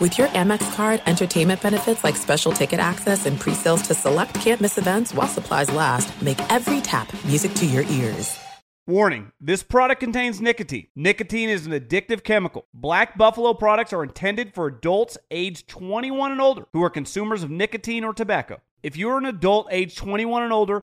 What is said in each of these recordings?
With your Amex card, entertainment benefits like special ticket access and pre-sales to select campus events while supplies last, make every tap music to your ears. Warning this product contains nicotine. Nicotine is an addictive chemical. Black Buffalo products are intended for adults age 21 and older who are consumers of nicotine or tobacco. If you're an adult age 21 and older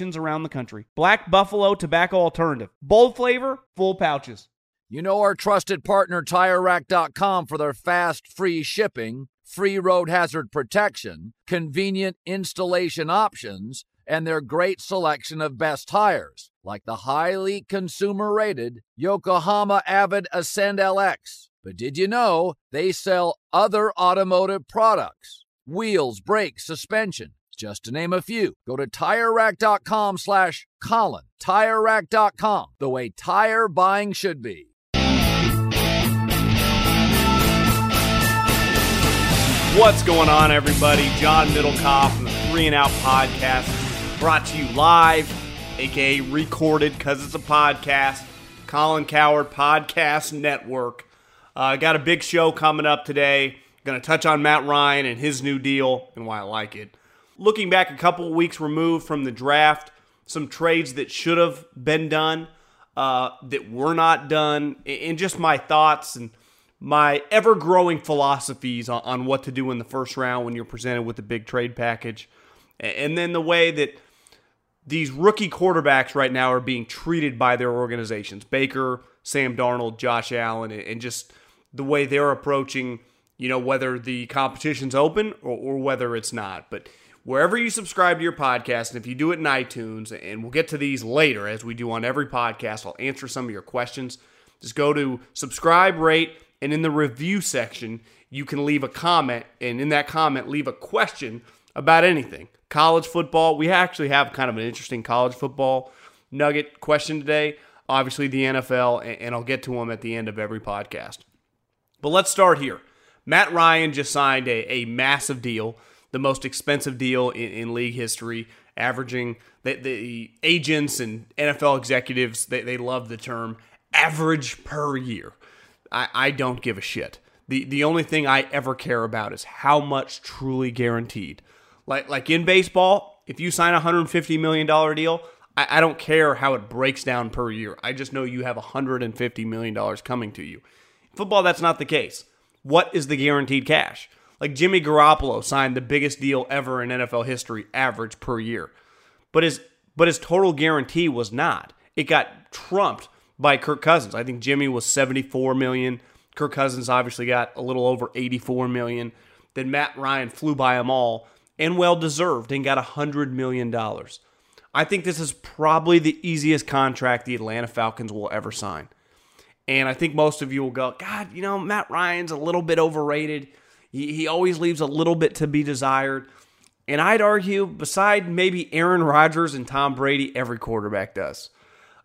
around the country. Black Buffalo Tobacco Alternative. Bold flavor, full pouches. You know our trusted partner TireRack.com for their fast, free shipping, free road hazard protection, convenient installation options, and their great selection of best tires, like the highly consumer rated Yokohama Avid Ascend LX. But did you know they sell other automotive products? Wheels, brakes, suspension just to name a few. Go to TireRack.com slash Colin. TireRack.com, the way tire buying should be. What's going on, everybody? John Middlekauff from the Three and Out Podcast, brought to you live, aka recorded because it's a podcast. Colin Cowherd Podcast Network. I uh, got a big show coming up today. Going to touch on Matt Ryan and his new deal and why I like it. Looking back a couple weeks removed from the draft, some trades that should have been done, uh, that were not done, and just my thoughts and my ever growing philosophies on, on, what to do in the first round when you're presented with a big trade package. And then the way that these rookie quarterbacks right now are being treated by their organizations Baker, Sam Darnold, Josh Allen, and just the way they're approaching, you know, whether the competition's open or, or whether it's not. But wherever you subscribe to your podcast, and if you do it in iTunes, and we'll get to these later as we do on every podcast, I'll answer some of your questions. Just go to subscribe, rate, and in the review section, you can leave a comment, and in that comment, leave a question about anything. College football, we actually have kind of an interesting college football nugget question today. Obviously, the NFL, and I'll get to them at the end of every podcast. But let's start here. Matt Ryan just signed a, a massive deal, the most expensive deal in, in league history, averaging the, the agents and NFL executives, they, they love the term average per year. I, I don't give a shit. The the only thing I ever care about is how much truly guaranteed. Like like in baseball, if you sign a hundred and fifty million dollar deal, I, I don't care how it breaks down per year. I just know you have a hundred and fifty million dollars coming to you. football, that's not the case. What is the guaranteed cash? Like Jimmy Garoppolo signed the biggest deal ever in NFL history, average per year, but his but his total guarantee was not. It got trumped by Kirk Cousins. I think Jimmy was 74 million. Kirk Cousins obviously got a little over 84 million. Then Matt Ryan flew by them all and well deserved and got 100 million dollars. I think this is probably the easiest contract the Atlanta Falcons will ever sign. And I think most of you will go, God, you know, Matt Ryan's a little bit overrated. He, he always leaves a little bit to be desired. And I'd argue, beside maybe Aaron Rodgers and Tom Brady, every quarterback does.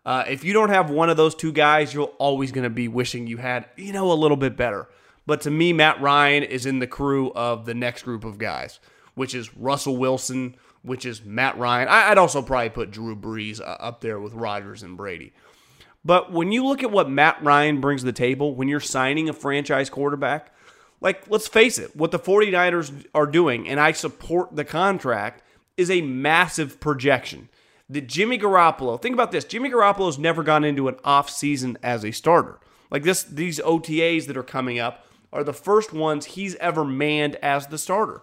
Uh, if you don't have one of those two guys, you're always going to be wishing you had, you know, a little bit better. But to me, Matt Ryan is in the crew of the next group of guys, which is Russell Wilson, which is Matt Ryan. I'd also probably put Drew Brees uh, up there with Rodgers and Brady. But when you look at what Matt Ryan brings to the table, when you're signing a franchise quarterback, like, let's face it, what the 49ers are doing, and I support the contract, is a massive projection. that Jimmy Garoppolo, think about this, Jimmy Garoppolo's never gone into an off season as a starter. Like this these OTAs that are coming up are the first ones he's ever manned as the starter.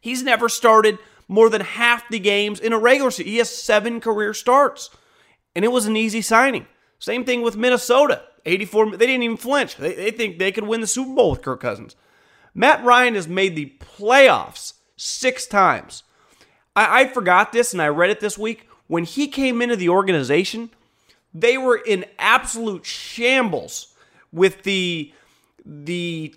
He's never started more than half the games in a regular season. He has 7 career starts. And it was an easy signing. Same thing with Minnesota. 84 they didn't even flinch. They, they think they could win the Super Bowl with Kirk Cousins. Matt Ryan has made the playoffs 6 times. I, I forgot this and I read it this week. When he came into the organization, they were in absolute shambles with the the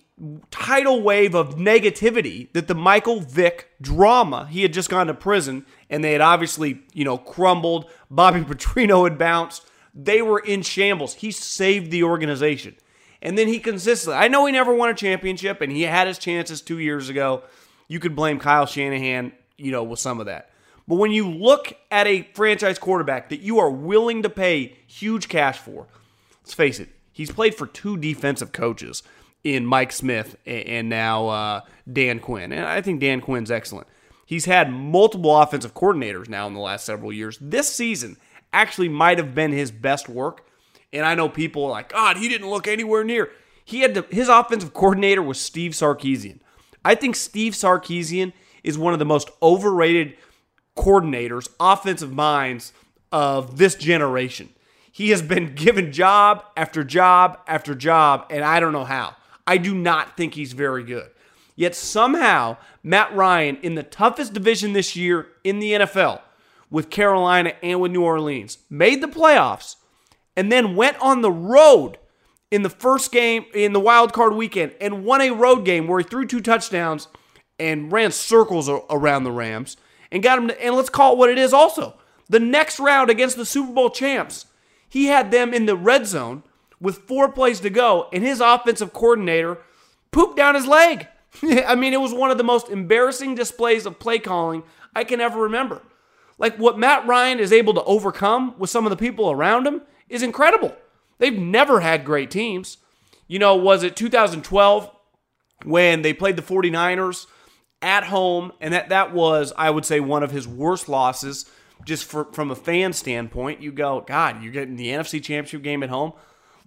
tidal wave of negativity that the Michael Vick drama. He had just gone to prison and they had obviously, you know, crumbled. Bobby Petrino had bounced. They were in shambles. He saved the organization. And then he consistently, I know he never won a championship and he had his chances two years ago. You could blame Kyle Shanahan you know, with some of that. But when you look at a franchise quarterback that you are willing to pay huge cash for, let's face it, he's played for two defensive coaches in Mike Smith and now uh, Dan Quinn. And I think Dan Quinn's excellent. He's had multiple offensive coordinators now in the last several years. This season actually might have been his best work. And I know people are like, God, he didn't look anywhere near. He had to, his offensive coordinator was Steve Sarkisian. I think Steve Sarkisian is one of the most overrated coordinators, offensive minds of this generation. He has been given job after job after job, and I don't know how. I do not think he's very good. Yet somehow, Matt Ryan, in the toughest division this year in the NFL, with Carolina and with New Orleans, made the playoffs and then went on the road in the first game in the wild card weekend and won a road game where he threw two touchdowns and ran circles around the Rams and got them to, and let's call it what it is also. The next round against the Super Bowl champs, he had them in the red zone with four plays to go, and his offensive coordinator pooped down his leg. I mean, it was one of the most embarrassing displays of play calling I can ever remember. Like what Matt Ryan is able to overcome with some of the people around him is incredible. They've never had great teams. You know, was it 2012 when they played the 49ers? at home, and that that was, I would say, one of his worst losses. Just for, from a fan standpoint, you go, God, you're getting the NFC Championship game at home.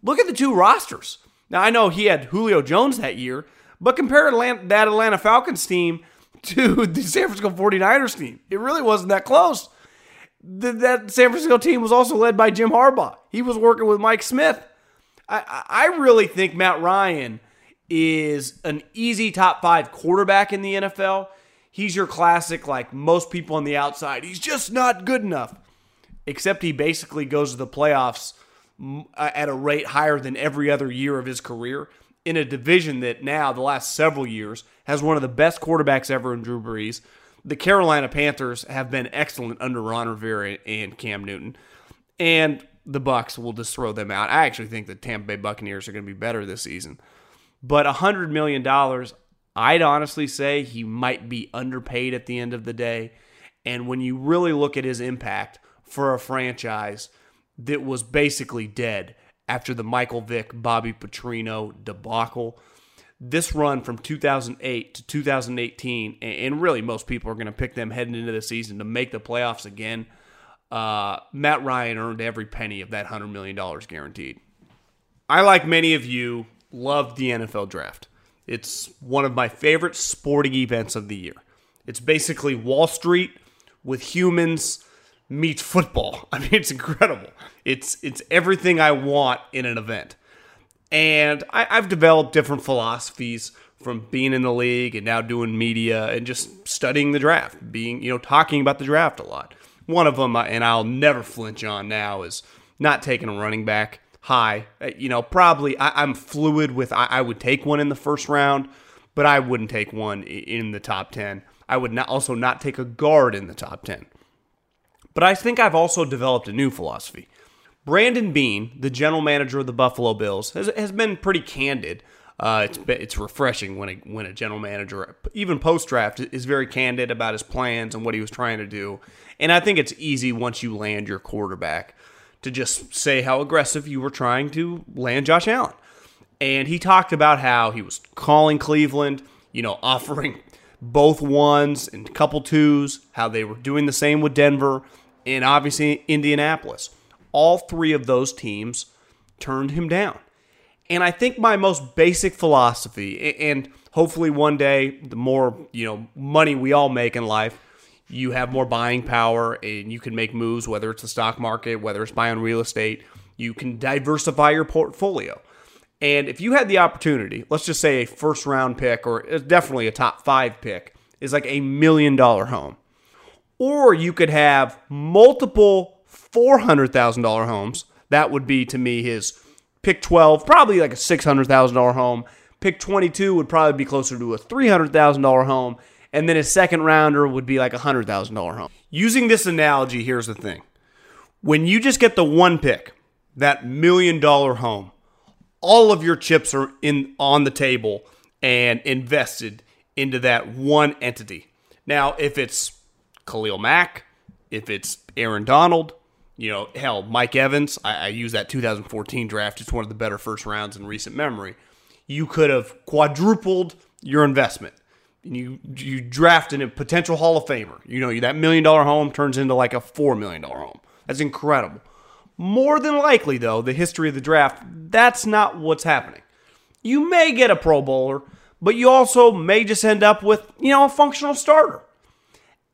Look at the two rosters. Now I know he had Julio Jones that year, but compare Atlanta, that Atlanta Falcons team to the San Francisco 49ers team. It really wasn't that close. The, that San Francisco team was also led by Jim Harbaugh. He was working with Mike Smith. I, I really think Matt Ryan is an easy top five quarterback in the NFL. He's your classic, like most people on the outside. He's just not good enough. Except he basically goes to the playoffs at a rate higher than every other year of his career in a division that now, the last several years, has one of the best quarterbacks ever in Drew Brees. The Carolina Panthers have been excellent under Ron Rivera and Cam Newton. And the Bucks will just throw them out. I actually think the Tampa Bay Buccaneers are going to be better this season. But $100 million, I'd honestly say he might be underpaid at the end of the day. And when you really look at his impact for a franchise that was basically dead after the Michael Vick, Bobby Petrino debacle, this run from 2008 to 2018, and really most people are going to pick them heading into the season to make the playoffs again. Uh, Matt Ryan earned every penny of that $100 million guaranteed. I, like many of you, love the NFL draft. It's one of my favorite sporting events of the year. It's basically Wall Street with humans meets football. I mean, it's incredible. It's it's everything I want in an event. And I, I've developed different philosophies from being in the league and now doing media and just studying the draft, being, you know, talking about the draft a lot. One of them, and I'll never flinch on now, is not taking a running back high. Uh, you know, probably I, am fluid with I, I, would take one in the first round, but I wouldn't take one in the top 10. I would not, also not take a guard in the top 10. But I think I've also developed a new philosophy. Brandon Beane, the general manager of the Buffalo Bills, has, has been pretty candid. Uh, it's it's refreshing when a, when a general manager, even post draft, is very candid about his plans and what he was trying to do. And I think it's easy once you land your quarterback to just say how aggressive you were trying to land Josh Allen. And he talked about how he was calling Cleveland, you know, offering both ones and couple twos, how they were doing the same with Denver. and obviously Indianapolis. All three of those teams turned him down. And I think my most basic philosophy, and hopefully one day, the more you know money we all make in life, you have more buying power and you can make moves, whether it's the stock market, whether it's buying real estate. You can diversify your portfolio. And if you had the opportunity, let's just say a first round pick or uh, definitely a top five pick is like a million dollar home. Or you could have multiple $400,000 homes. That would be to me his pick 12, probably like a $600,000 home. Pick 22 would probably be closer to a $300,000 home. And then his second rounder would be like a $100,000 home. Using this analogy, here's the thing. When you just get the one pick, that million dollar home, all of your chips are in on the table and invested into that one entity. Now, if it's Khalil Mack, if it's Aaron Donald, you know, hell, Mike Evans, I, I use that 2014 draft. It's one of the better first rounds in recent memory. You could have quadrupled your investment. You you draft a potential Hall of Famer. You know, that million dollar home turns into like a four million dollar home. That's incredible. More than likely, though, the history of the draft, that's not what's happening. You may get a Pro Bowler, but you also may just end up with, you know, a functional starter.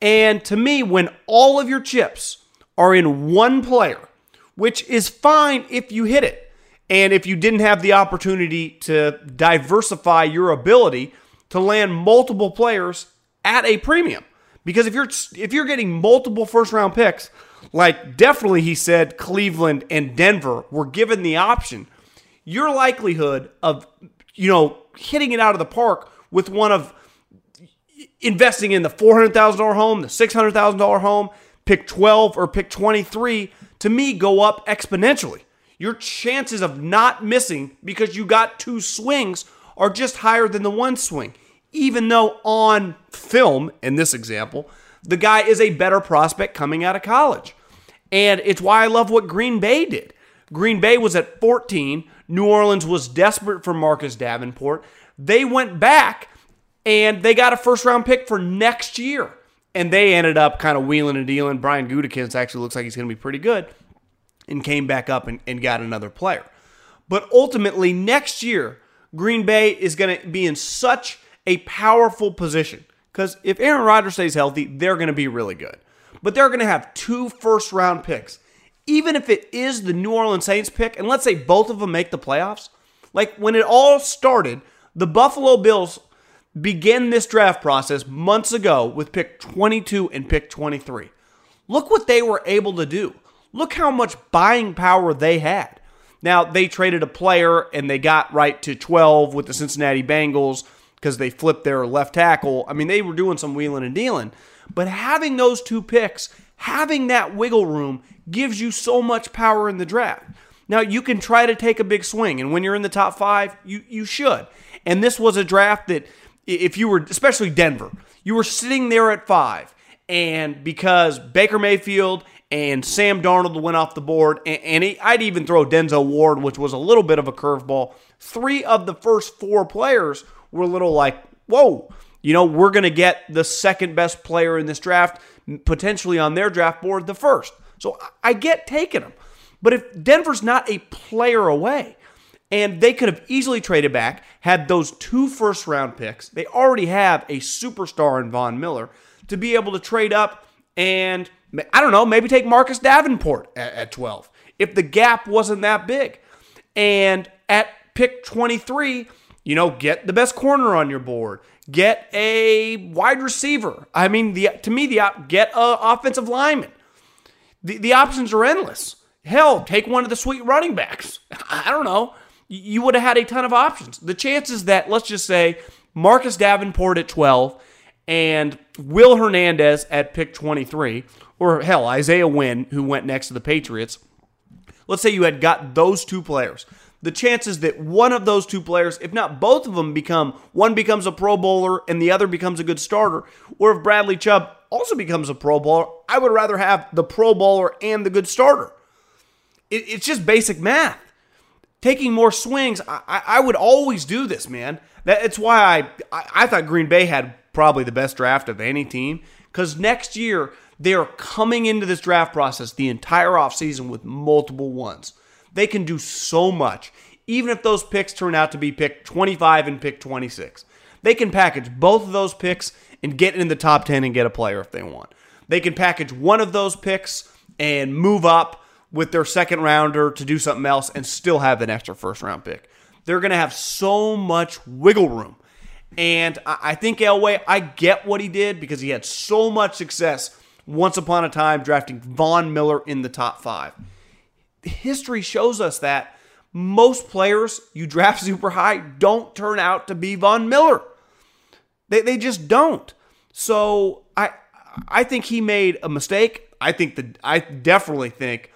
And to me, when all of your chips are in one player, which is fine if you hit it, and if you didn't have the opportunity to diversify your ability to land multiple players at a premium. Because if you're if you're getting multiple first round picks, like definitely he said Cleveland and Denver were given the option, your likelihood of you know hitting it out of the park with one of investing in the $400,000 home, the $600,000 home, pick 12 or pick 23 to me go up exponentially. Your chances of not missing because you got two swings are just higher than the one swing. Even though on film, in this example, the guy is a better prospect coming out of college. And it's why I love what Green Bay did. Green Bay was at 14. New Orleans was desperate for Marcus Davenport. They went back and they got a first round pick for next year. And they ended up kind of wheeling and dealing. Brian Gutekunst actually looks like he's going to be pretty good and came back up and, and got another player. But ultimately, next year, Green Bay is going to be in such a powerful position because if Aaron Rodgers stays healthy, they're going to be really good. But they're going to have two first round picks. Even if it is the New Orleans Saints pick, and let's say both of them make the playoffs, like when it all started, the Buffalo Bills began this draft process months ago with pick 22 and pick 23. Look what they were able to do. Look how much buying power they had. Now, they traded a player and they got right to 12 with the Cincinnati Bengals because they flipped their left tackle. I mean, they were doing some wheeling and dealing. But having those two picks, having that wiggle room, gives you so much power in the draft. Now, you can try to take a big swing, and when you're in the top five, you, you should. And this was a draft that if you were, especially Denver, you were sitting there at five, and because Baker Mayfield and Sam Darnold went off the board, and, and he, I'd even throw Denzel Ward, which was a little bit of a curveball. Three of the first four players were a little like, whoa, you know, we're going to get the second best player in this draft, potentially on their draft board, the first. So I get taking them. But if Denver's not a player away, and they could have easily traded back, had those two first round picks. They already have a superstar in Von Miller to be able to trade up and, I don't know, maybe take Marcus Davenport at, at 12 if the gap wasn't that big. And at pick 23, you know, get the best corner on your board. Get a wide receiver. I mean, the to me, the get a offensive lineman. The, the options are endless. Hell, take one of the sweet running backs. I don't know you would have had a ton of options. The chances that, let's just say, Marcus Davenport at 12 and Will Hernandez at pick 23, or hell, Isaiah Wynn, who went next to the Patriots, let's say you had got those two players. The chances that one of those two players, if not both of them, become one becomes a Pro Bowler and the other becomes a good starter, or if Bradley Chubb also becomes a Pro Bowler, I would rather have the Pro Bowler and the good starter. it's just basic math taking more swings. I, I would always do this, man. That's why I, I, I thought Green Bay had probably the best draft of any team because next year They are coming into this draft process the entire offseason with multiple ones. They can do so much, even if those picks turn out to be pick 25 and pick 26. They can package both of those picks and get in the top 10 and get a player if they want. They can package one of those picks and move up with their second rounder to do something else and still have an extra first round pick. They're going to have so much wiggle room. And I think Elway, I get what he did because he had so much success once upon a time drafting Von Miller in the top five. History shows us that most players you draft super high don't turn out to be Von Miller. They, they just don't. So I I think he made a mistake. I think the I definitely think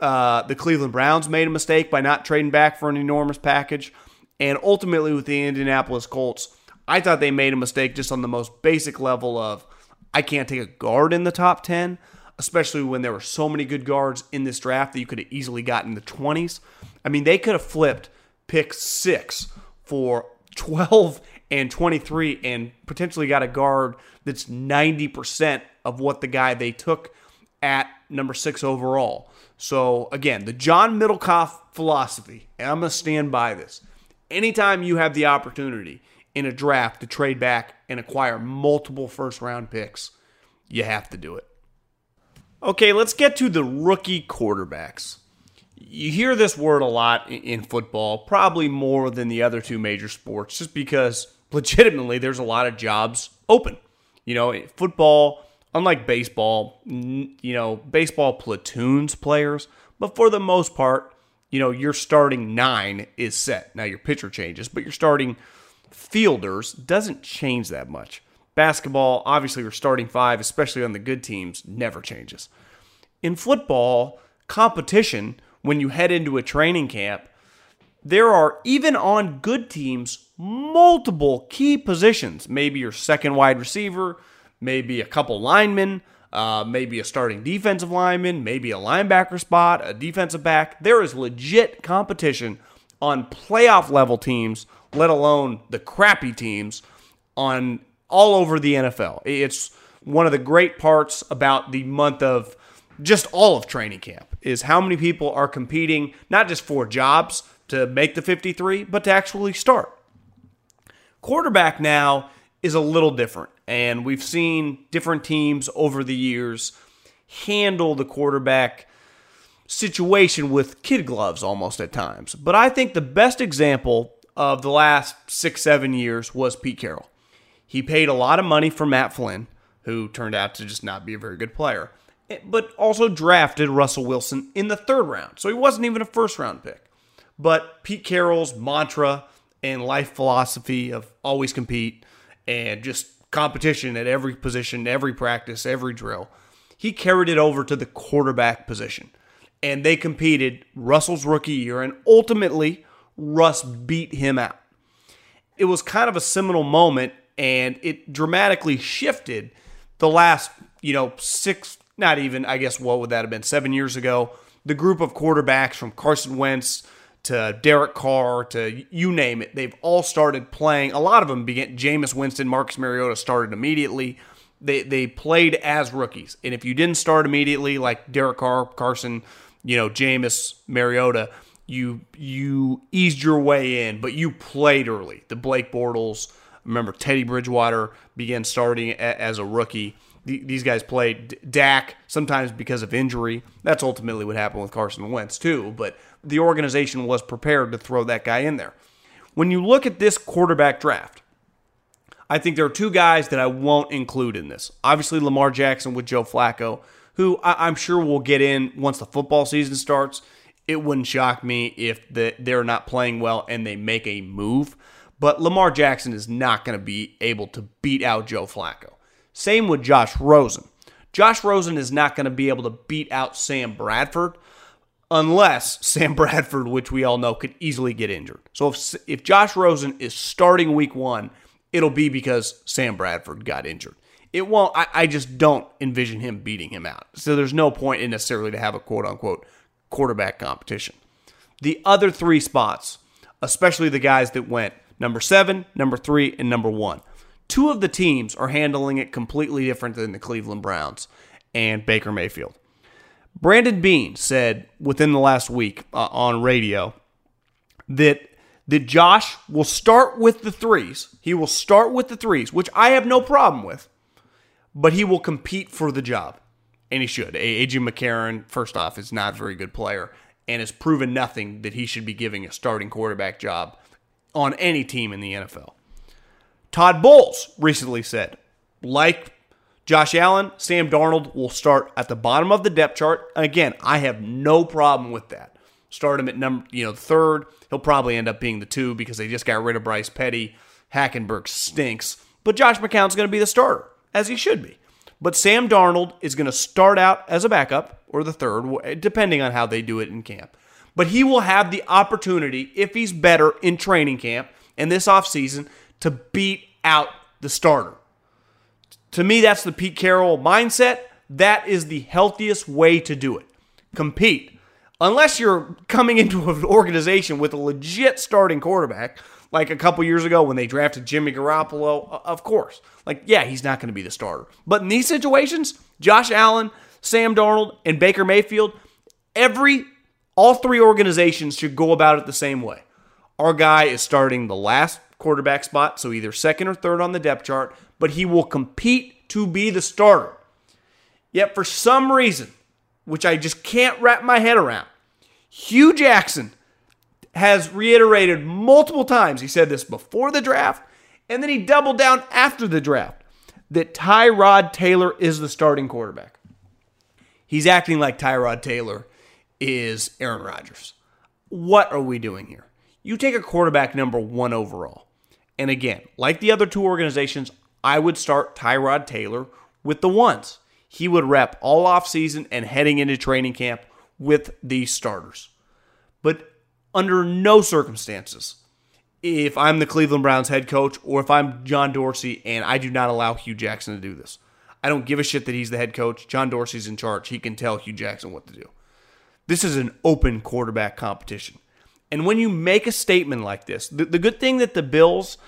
uh, the Cleveland Browns made a mistake by not trading back for an enormous package, and ultimately with the Indianapolis Colts, I thought they made a mistake just on the most basic level of I can't take a guard in the top ten, especially when there were so many good guards in this draft that you could have easily gotten in the twenties. I mean, they could have flipped pick six for twelve and 23 and potentially got a guard that's 90% of what the guy they took at number six overall. So, again, the John Middlekauff philosophy, and I'm going to stand by this. Anytime you have the opportunity in a draft to trade back and acquire multiple first round picks, you have to do it. Okay, let's get to the rookie quarterbacks. You hear this word a lot in football, probably more than the other two major sports, just because legitimately there's a lot of jobs open. You know, football, unlike baseball, you know, baseball platoons players, but for the most part, you know, your starting nine is set. Now your pitcher changes, but your starting fielders doesn't change that much. Basketball, obviously, your starting five, especially on the good teams, never changes. In football, competition, when you head into a training camp, there are, even on good teams, multiple key positions. Maybe your second wide receiver, maybe a couple linemen, uh, maybe a starting defensive lineman, maybe a linebacker spot, a defensive back. There is legit competition on playoff level teams, let alone the crappy teams on all over the NFL. It's one of the great parts about the month of just all of training camp is how many people are competing not just for jobs to make the 53, but to actually start. Quarterback now is a little different, and we've seen different teams over the years handle the quarterback situation with kid gloves almost at times. But I think the best example of the last six, seven years was Pete Carroll. He paid a lot of money for Matt Flynn, who turned out to just not be a very good player, eh, but also drafted Russell Wilson in the third round. So he wasn't even a first round pick. But Pete Carroll's mantra and life philosophy of always compete and just competition at every position, every practice, every drill, he carried it over to the quarterback position. And they competed Russell's rookie year, and ultimately, Russ beat him out. It was kind of a seminal moment, and it dramatically shifted the last, you know, six, not even, I guess, what would that have been, seven years ago? The group of quarterbacks from Carson Wentz to Derek Carr to you name it. They've all started playing. A lot of them began. Jameis Winston, Marcus Mariota started immediately. They they played as rookies, and if you didn't start immediately, like Derek Carr, Carson, you know Jameis, Mariota, you you eased your way in, but you played early. The Blake Bortles, remember Teddy Bridgewater began starting as a rookie. These guys played Dak sometimes because of injury. That's ultimately what happened with Carson Wentz too. But the organization was prepared to throw that guy in there. When you look at this quarterback draft, I think there are two guys that I won't include in this. Obviously, Lamar Jackson with Joe Flacco, who I'm sure will get in once the football season starts. It wouldn't shock me if the, they're not playing well and they make a move. But Lamar Jackson is not going to be able to beat out Joe Flacco. Same with Josh Rosen. Josh Rosen is not going to be able to beat out Sam Bradford, unless Sam Bradford, which we all know, could easily get injured. So if if Josh Rosen is starting week one, it'll be because Sam Bradford got injured. It won't. I, I just don't envision him beating him out. So there's no point in necessarily to have a quote unquote quarterback competition. The other three spots, especially the guys that went number seven, number three, and number one. Two of the teams are handling it completely different than the Cleveland Browns. and Baker Mayfield. Brandon Beane said within the last week uh, on radio that that Josh will start with the threes. He will start with the threes, which I have no problem with, but he will compete for the job. And he should. A.J. McCarron, first off, is not a very good player and has proven nothing that he should be giving a starting quarterback job on any team in the NFL. Todd Bowles recently said, like Josh Allen, Sam Darnold will start at the bottom of the depth chart. And Again, I have no problem with that. Start him at number, you know, third. He'll probably end up being the two because they just got rid of Bryce Petty. Hackenberg stinks. But Josh McCown's going to be the starter, as he should be. But Sam Darnold is going to start out as a backup or the third, depending on how they do it in camp. But he will have the opportunity, if he's better in training camp and this offseason, to beat out the starter. To me, that's the Pete Carroll mindset. That is the healthiest way to do it. Compete. Unless you're coming into an organization with a legit starting quarterback, like a couple years ago when they drafted Jimmy Garoppolo, of course. Like, yeah, he's not going to be the starter. But in these situations, Josh Allen, Sam Darnold, and Baker Mayfield, every all three organizations should go about it the same way. Our guy is starting the last quarterback spot, so either second or third on the depth chart, but he will compete to be the starter. Yet for some reason, which I just can't wrap my head around, Hue Jackson has reiterated multiple times, he said this before the draft, and then he doubled down after the draft, that Tyrod Taylor is the starting quarterback. He's acting like Tyrod Taylor is Aaron Rodgers. What are we doing here? You take a quarterback number one overall. And again, like the other two organizations, I would start Tyrod Taylor with the ones. He would rep all offseason and heading into training camp with these starters. But under no circumstances, if I'm the Cleveland Browns head coach or if I'm John Dorsey and I do not allow Hue Jackson to do this, I don't give a shit that he's the head coach. John Dorsey's in charge. He can tell Hue Jackson what to do. This is an open quarterback competition. And when you make a statement like this, the, the good thing that the Bills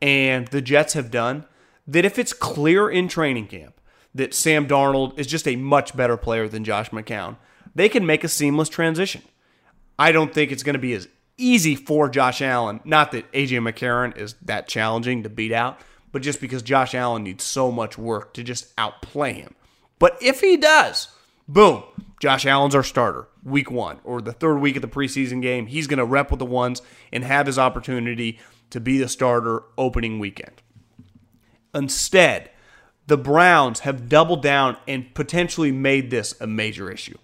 and the Jets have done, that if it's clear in training camp that Sam Darnold is just a much better player than Josh McCown, they can make a seamless transition. I don't think it's going to be as easy for Josh Allen. Not that AJ McCarron is that challenging to beat out, but just because Josh Allen needs so much work to just outplay him. But if he does, boom, Josh Allen's our starter week one or the third week of the preseason game. He's going to rep with the ones and have his opportunity to be the starter opening weekend. Instead, the Browns have doubled down and potentially made this a major issue.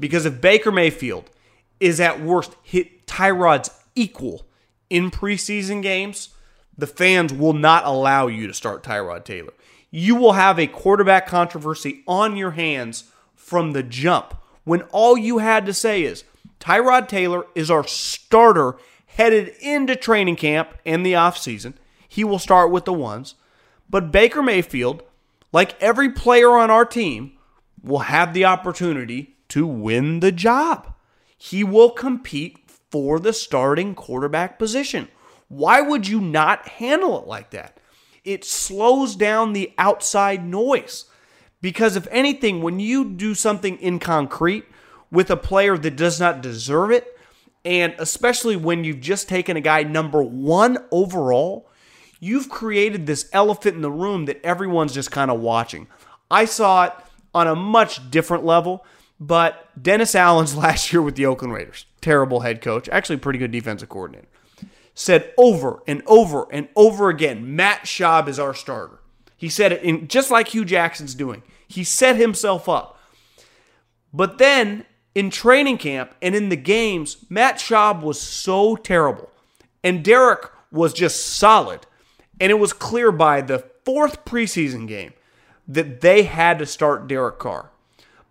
Because if Baker Mayfield is at worst hit Tyrod's equal in preseason games, the fans will not allow you to start Tyrod Taylor. You will have a quarterback controversy on your hands from the jump when all you had to say is Tyrod Taylor is our starter headed into training camp and the offseason. He will start with the ones. But Baker Mayfield, like every player on our team, will have the opportunity to win the job. He will compete for the starting quarterback position. Why would you not handle it like that? It slows down the outside noise. Because if anything, when you do something in concrete with a player that does not deserve it, and especially when you've just taken a guy number one overall, you've created this elephant in the room that everyone's just kind of watching. I saw it on a much different level, but Dennis Allen's last year with the Oakland Raiders, terrible head coach, actually pretty good defensive coordinator, said over and over and over again, Matt Schaub is our starter. He said it in just like Hue Jackson's doing. He set himself up. But then in training camp and in the games, Matt Schaub was so terrible. And Derek was just solid. And it was clear by the fourth preseason game that they had to start Derek Carr.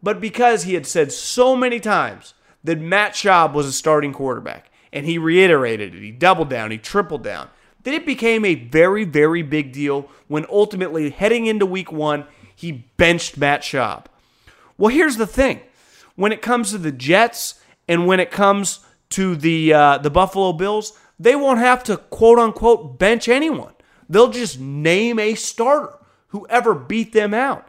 But because he had said so many times that Matt Schaub was a starting quarterback, and he reiterated it, he doubled down, he tripled down, then it became a very, very big deal when ultimately heading into week one, he benched Matt Schaub. Well, here's the thing when it comes to the Jets and when it comes to the, uh, the Buffalo Bills, they won't have to quote unquote bench anyone. They'll just name a starter, whoever beat them out.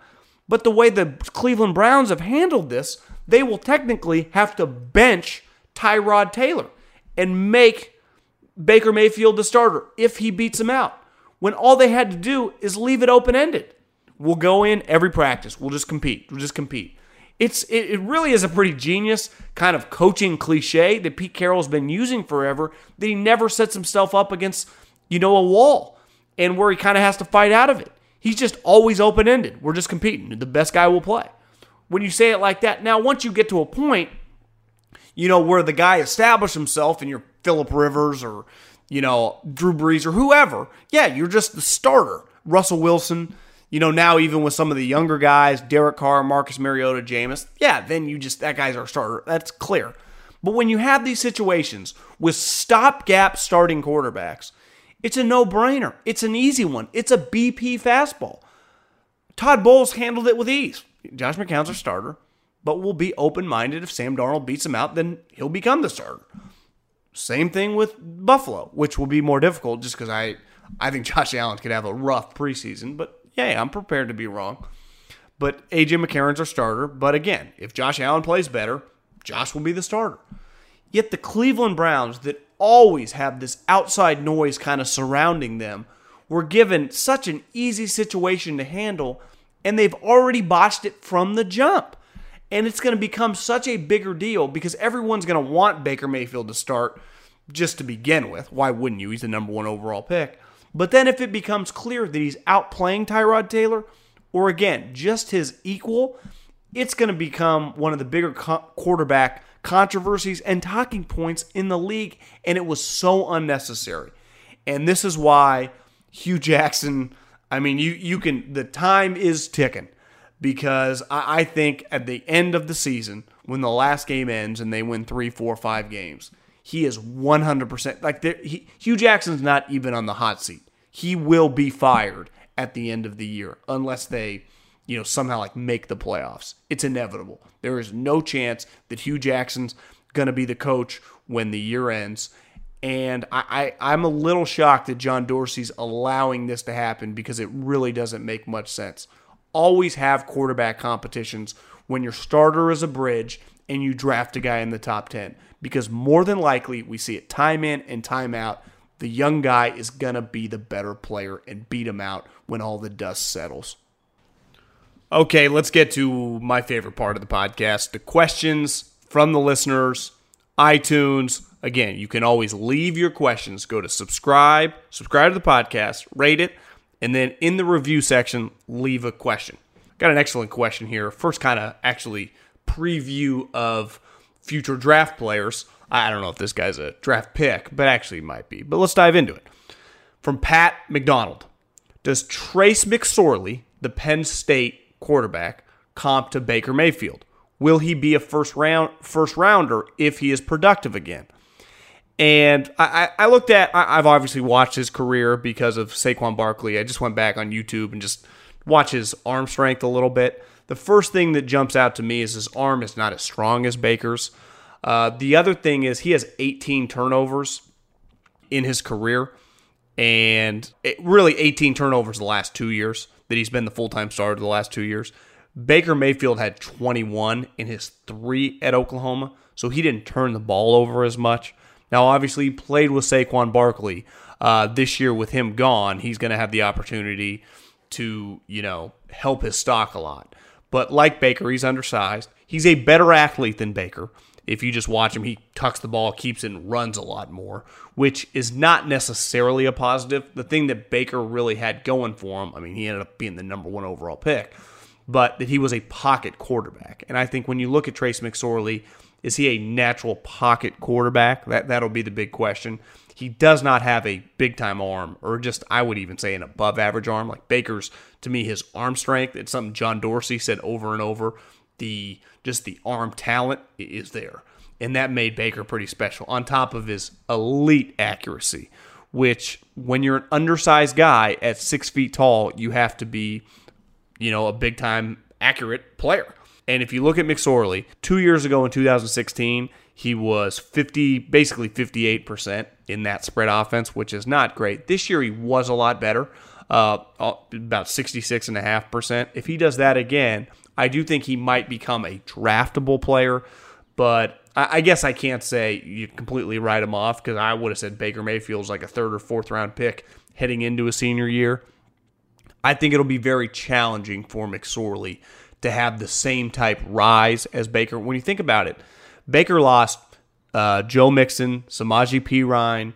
But the way the Cleveland Browns have handled this, they will technically have to bench Tyrod Taylor and make Baker Mayfield the starter if he beats him out. When all they had to do is leave it open ended. We'll go in every practice. We'll just compete. We'll just compete. It's it, it really is a pretty genius kind of coaching cliche that Pete Carroll's been using forever. That he never sets himself up against you know a wall and where he kind of has to fight out of it. He's just always open ended. We're just competing. The best guy will play. When you say it like that, now once you get to a point, you know where the guy established himself, and you're Philip Rivers or you know Drew Brees or whoever. Yeah, you're just the starter. Russell Wilson you know, now even with some of the younger guys, Derek Carr, Marcus Mariota, Jameis, yeah, then you just, that guy's our starter. That's clear. But when you have these situations with stopgap starting quarterbacks, it's a no brainer. It's an easy one. It's a BP fastball. Todd Bowles handled it with ease. Josh McCown's our starter, but we'll be open minded. If Sam Darnold beats him out, then he'll become the starter. Same thing with Buffalo, which will be more difficult just because I, I think Josh Allen could have a rough preseason, but yeah, I'm prepared to be wrong. But AJ McCarron's our starter. But again, if Josh Allen plays better, Josh will be the starter. Yet the Cleveland Browns, that always have this outside noise kind of surrounding them, were given such an easy situation to handle, and they've already botched it from the jump. And it's going to become such a bigger deal because everyone's going to want Baker Mayfield to start just to begin with. Why wouldn't you? He's the number one overall pick. But then if it becomes clear that he's outplaying Tyrod Taylor, or again, just his equal, it's going to become one of the bigger co- quarterback controversies and talking points in the league. And it was so unnecessary. And this is why Hue Jackson, I mean, you, you can, the time is ticking because I, I think at the end of the season, when the last game ends and they win three, four, five games, he is 100% like he, Hue Jackson's not even on the hot seat. He will be fired at the end of the year unless they, you know, somehow like make the playoffs. It's inevitable. There is no chance that Hue Jackson's going to be the coach when the year ends. And I, I, I'm a little shocked that John Dorsey's allowing this to happen because it really doesn't make much sense. Always have quarterback competitions when your starter is a bridge and you draft a guy in the top 10 because more than likely we see it time in and time out. The young guy is going to be the better player and beat him out when all the dust settles. Okay, let's get to my favorite part of the podcast the questions from the listeners, iTunes. Again, you can always leave your questions. Go to subscribe, subscribe to the podcast, rate it, and then in the review section, leave a question. Got an excellent question here. First, kind of actually preview of future draft players. I don't know if this guy's a draft pick, but actually might be. But let's dive into it. From Pat McDonald Does Trace McSorley, the Penn State quarterback, comp to Baker Mayfield? Will he be a first round first rounder if he is productive again? And I, I looked at I, have obviously watched his career because of Saquon Barkley. I just went back on YouTube and just watch his arm strength a little bit. The first thing that jumps out to me is his arm is not as strong as Baker's. Uh, the other thing is he has 18 turnovers in his career, and it, really 18 turnovers the last two years that he's been the full time starter the last two years. Baker Mayfield had 21 in his three at Oklahoma, so he didn't turn the ball over as much. Now, obviously, he played with Saquon Barkley. Uh, this year, with him gone, he's going to have the opportunity to, you know, help his stock a lot. But like Baker, he's undersized. He's a better athlete than Baker. If you just watch him, he tucks the ball, keeps it, and runs a lot more, which is not necessarily a positive. The thing that Baker really had going for him, I mean, he ended up being the number one overall pick, but that he was a pocket quarterback. And I think when you look at Trace McSorley, is he a natural pocket quarterback? That that'll be the big question. He does not have a big time arm, or just I would even say an above average arm. Like Baker's, to me, his arm strength. It's something John Dorsey said over and over. The just the arm talent is there, and that made Baker pretty special. On top of his elite accuracy, which when you're an undersized guy at six feet tall, you have to be, you know, a big time accurate player. And if you look at McSorley, two years ago in 2016, he was 50, basically 58% in that spread offense, which is not great. This year he was a lot better. uh, about 66.5%. If he does that again, I do think he might become a draftable player, but I, I guess I can't say you completely write him off because I would have said Baker Mayfield's like a third or fourth round pick heading into a senior year. I think it'll be very challenging for McSorley to have the same type rise as Baker. When you think about it, Baker lost uh, Joe Mixon, Samaje Perine,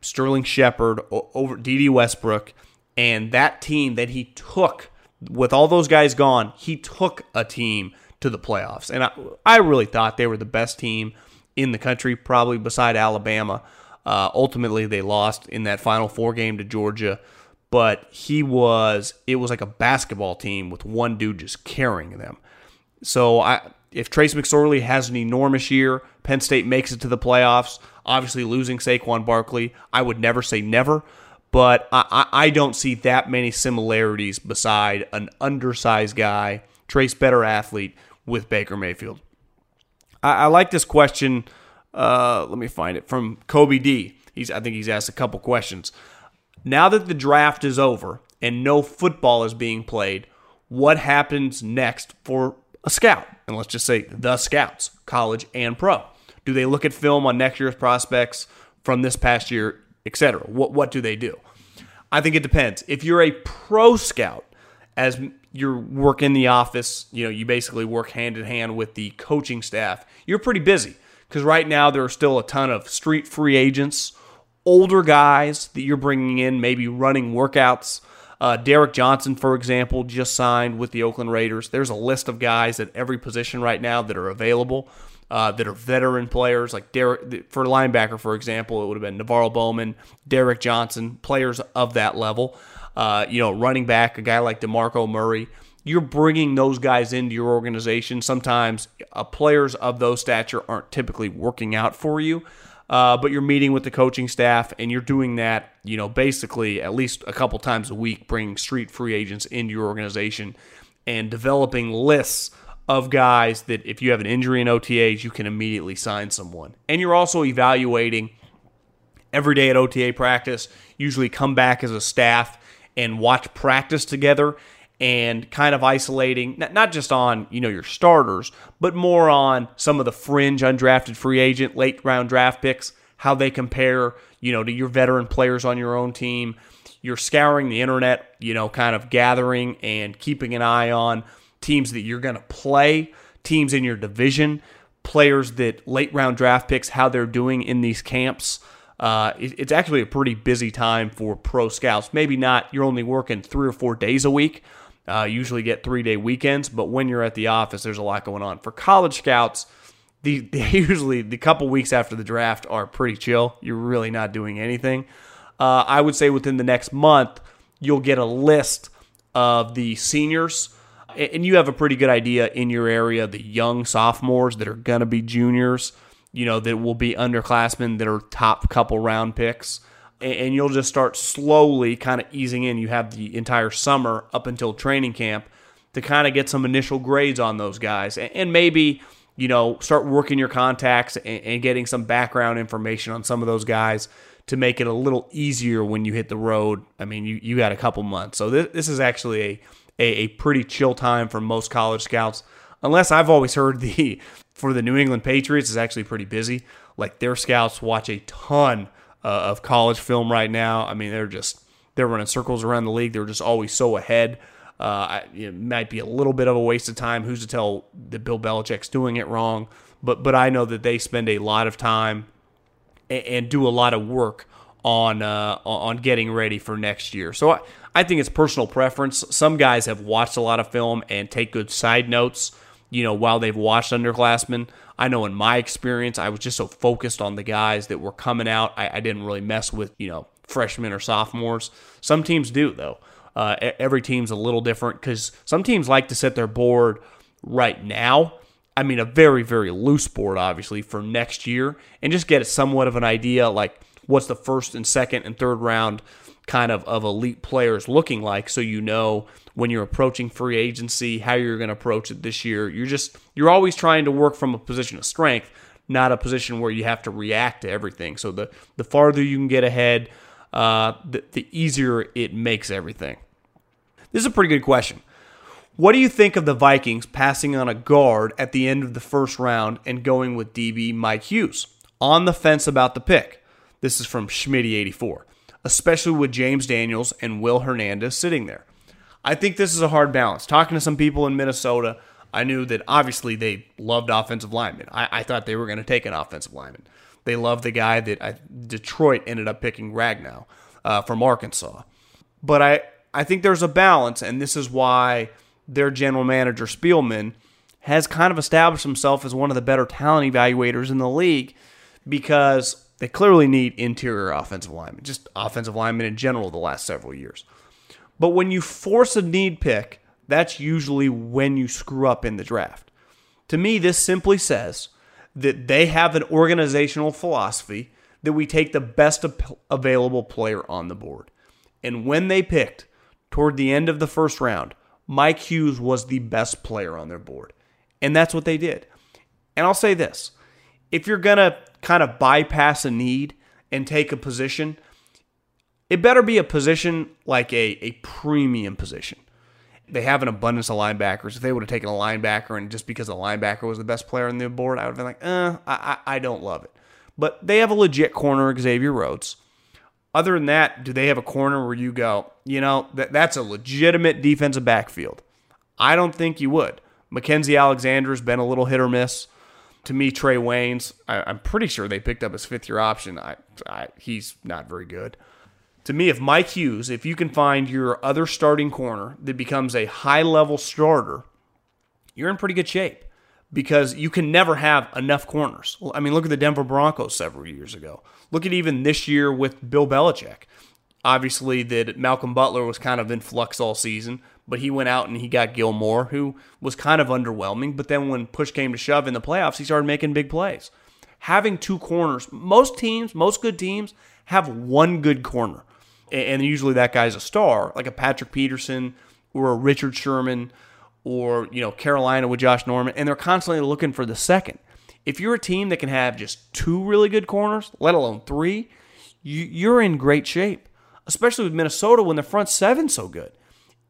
Sterling Shepard, over Dede Westbrook, and that team that he took with all those guys gone, he took a team to the playoffs, and I, I really thought they were the best team in the country, probably beside Alabama. Uh, ultimately, they lost in that Final Four game to Georgia, but he was it was like a basketball team with one dude just carrying them. So I if Trace McSorley has an enormous year, Penn State makes it to the playoffs. Obviously, losing Saquon Barkley, I would never say never, but I, I don't see that many similarities beside an undersized guy, Trace better athlete with Baker Mayfield. I, I like this question. Uh, let me find it from Kobe D. He's I think he's asked a couple questions. Now that the draft is over and no football is being played, what happens next for a scout? And let's just say the scouts, college and pro. Do they look at film on next year's prospects from this past year, etc.? What what do they do? I think it depends. If you're a pro scout, as you're work in the office, you know, you basically work hand in hand with the coaching staff. You're pretty busy because right now there are still a ton of street free agents, older guys that you're bringing in, maybe running workouts. Uh, Derrick Johnson, for example, just signed with the Oakland Raiders. There's a list of guys at every position right now that are available. Uh, that are veteran players like Derrick for linebacker, for example, it would have been NaVorro Bowman, Derrick Johnson, players of that level. Uh, you know, running back, a guy like DeMarco Murray. You're bringing those guys into your organization. Sometimes uh, players of those stature aren't typically working out for you, uh, but you're meeting with the coaching staff and you're doing that, you know, basically at least a couple times a week, bringing street free agents into your organization and developing lists of guys that if you have an injury in OTAs, you can immediately sign someone. And you're also evaluating every day at OTA practice, usually come back as a staff and watch practice together and kind of isolating not just on you know your starters but more on some of the fringe undrafted free agent late round draft picks how they compare you know to your veteran players on your own team you're scouring the internet you know kind of gathering and keeping an eye on teams that you're going to play, teams in your division, players that late round draft picks, how they're doing in these camps. Uh, it, it's actually a pretty busy time for pro scouts. Maybe not, you're only working three or four days a week. Uh, usually get three day weekends, but when you're at the office, there's a lot going on. For college scouts, the, the usually the couple weeks after the draft are pretty chill. You're really not doing anything. Uh, I would say within the next month, you'll get a list of the seniors and you have a pretty good idea in your area the young sophomores that are to be juniors, you know, that will be underclassmen that are top couple round picks. And you'll just start slowly kind of easing in. You have the entire summer up until training camp to kind of get some initial grades on those guys. And maybe, you know, start working your contacts and getting some background information on some of those guys to make it a little easier when you hit the road. I mean, you, you got a couple months. So this, this is actually a a, a pretty chill time for most college scouts. Unless I've always heard the for the New England Patriots is actually pretty busy. Like their scouts watch a ton uh, of college film right now. I mean, they're just they're running circles around the league. They're just always so ahead. Uh, it might be a little bit of a waste of time. Who's to tell that Bill Belichick's doing it wrong? But but I know that they spend a lot of time and, and do a lot of work on uh, on getting ready for next year. So I, I think it's personal preference. Some guys have watched a lot of film and take good side notes, you know, while they've watched underclassmen. I know in my experience, I was just so focused on the guys that were coming out, I, I didn't really mess with, you know, freshmen or sophomores. Some teams do, though. Uh, every team's a little different because some teams like to set their board right now. I mean, a very, very loose board, obviously, for next year and just get somewhat of an idea like what's the first and second and third round kind of of elite players looking like so you know when you're approaching free agency how you're going to approach it this year you're just you're always trying to work from a position of strength not a position where you have to react to everything so the the farther you can get ahead uh, the, the easier it makes everything. This is a pretty good question. What do you think of the Vikings passing on a guard at the end of the first round and going with DB Mike Hughes? On the fence about the pick. This is from Schmitty84, especially with James Daniels and Will Hernandez sitting there. I think this is a hard balance. Talking to some people in Minnesota, I knew that obviously they loved offensive linemen. I, I thought they were going to take an offensive lineman. They loved the guy that I, Detroit ended up picking Ragnow uh, from Arkansas. But I, I think there's a balance, and this is why their general manager Spielman has kind of established himself as one of the better talent evaluators in the league because they clearly need interior offensive linemen, just offensive linemen in general the last several years. But when you force a need pick, that's usually when you screw up in the draft. To me, this simply says that they have an organizational philosophy that we take the best available player on the board. And when they picked toward the end of the first round, Mike Hughes was the best player on their board. And that's what they did. And I'll say this if you're going to kind of bypass a need and take a position, it better be a position like a, a premium position. They have an abundance of linebackers. If they would have taken a linebacker and just because the linebacker was the best player on the board, I would have been like, eh, I, I, don't love it. But they have a legit corner, Xavier Rhodes. Other than that, do they have a corner where you go, you know, that, that's a legitimate defensive backfield? I don't think you would. Mackensie Alexander's been a little hit or miss. To me, Trae Waynes, I, am pretty sure they picked up his fifth year option. I, I, he's not very good. To me, if Mike Hughes, if you can find your other starting corner that becomes a high level starter, you're in pretty good shape because you can never have enough corners. I mean, look at the Denver Broncos several years ago. Look at even this year with Bill Belichick. Obviously, that Malcolm Butler was kind of in flux all season, but he went out and he got Gilmore, who was kind of underwhelming. But then when push came to shove in the playoffs, he started making big plays. Having two corners, most teams, most good teams have one good corner. And usually that guy's a star, like a Patrick Peterson or a Richard Sherman or, you know, Carolina with Josh Norman. And they're constantly looking for the second. If you're a team that can have just two really good corners, let alone three, you, are in great shape, especially with Minnesota when the front seven's so good.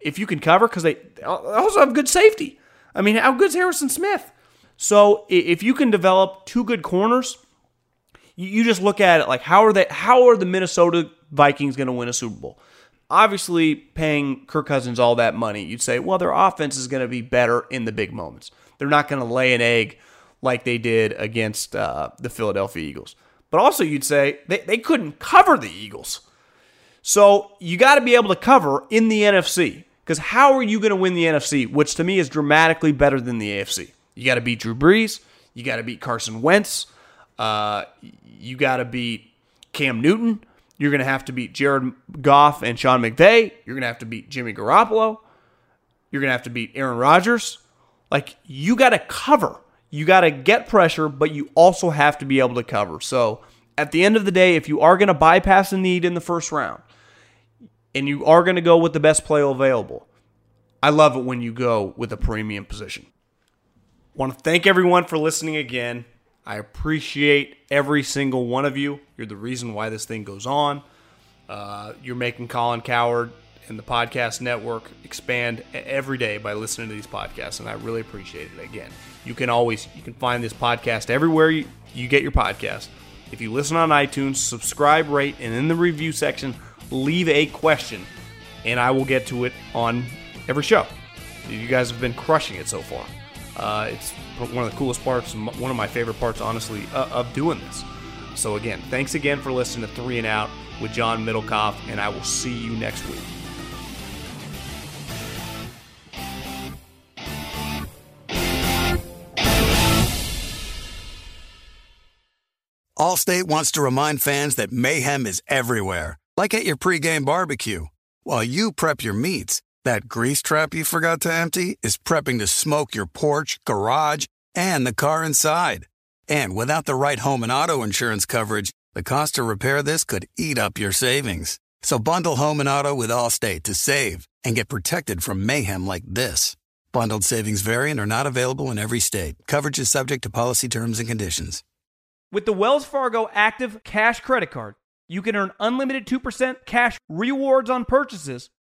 If you can cover, because they also have good safety. I mean, how good's Harrison Smith? So if you can develop two good corners, you just look at it like how are they? How are the Minnesota Vikings going to win a Super Bowl? Obviously, paying Kirk Cousins all that money, you'd say, well, their offense is going to be better in the big moments. They're not going to lay an egg like they did against uh, the Philadelphia Eagles. But also, you'd say they, they couldn't cover the Eagles. So you got to be able to cover in the NFC. Because how are you going to win the NFC, which to me is dramatically better than the AFC? You got to beat Drew Brees. You got to beat Carson Wentz. Uh, you got to beat Cam Newton. You're going to have to beat Jared Goff and Sean McVay. You're going to have to beat Jimmy Garoppolo. You're going to have to beat Aaron Rodgers. Like, you got to cover. You got to get pressure, but you also have to be able to cover. So at the end of the day, if you are going to bypass a need in the first round and you are going to go with the best play available, I love it when you go with a premium position. Want to thank everyone for listening again. I appreciate every single one of you. You're the reason why this thing goes on. Uh, you're making Colin Cowherd and the podcast network expand every day by listening to these podcasts, and I really appreciate it. Again, you can always you can find this podcast everywhere you, you get your podcast. If you listen on iTunes, subscribe, rate, and in the review section, leave a question, and I will get to it on every show. You guys have been crushing it so far. Uh, it's one of the coolest parts, one of my favorite parts, honestly, uh, of doing this. So again, thanks again for listening to Three and Out with John Middlekauff, and I will see you next week. Allstate wants to remind fans that mayhem is everywhere, like at your pregame barbecue. While you prep your meats, that grease trap you forgot to empty is prepping to smoke your porch, garage, and the car inside. And without the right home and auto insurance coverage, the cost to repair this could eat up your savings. So bundle home and auto with Allstate to save and get protected from mayhem like this. Bundled savings variant are not available in every state. Coverage is subject to policy terms and conditions. With the Wells Fargo Active Cash Credit Card you can earn unlimited 2% cash rewards on purchases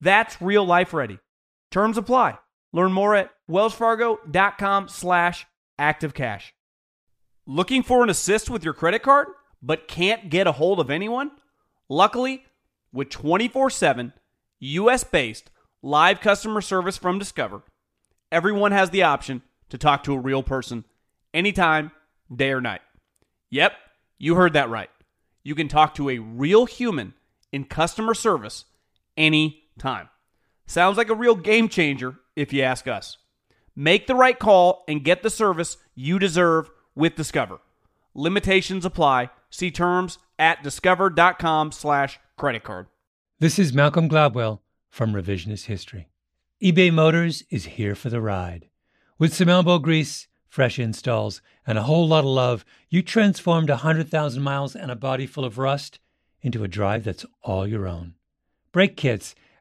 That's real life ready. Terms apply. Learn more at wellsfargo.com slash activecash. Looking for an assist with your credit card, but can't get a hold of anyone? Luckily, with 24-7 U.S.-based live customer service from Discover, everyone has the option to talk to a real person anytime, day or night. Yep, you heard that right. You can talk to a real human in customer service anytime. Sounds like a real game changer if you ask us. Make the right call and get the service you deserve with Discover. Limitations apply. See terms at discover.com slash credit card. This is Malcolm Gladwell from Revisionist History. eBay Motors is here for the ride. With some elbow grease, fresh installs, and a whole lot of love, you transformed 100,000 miles and a body full of rust into a drive that's all your own. Brake kits,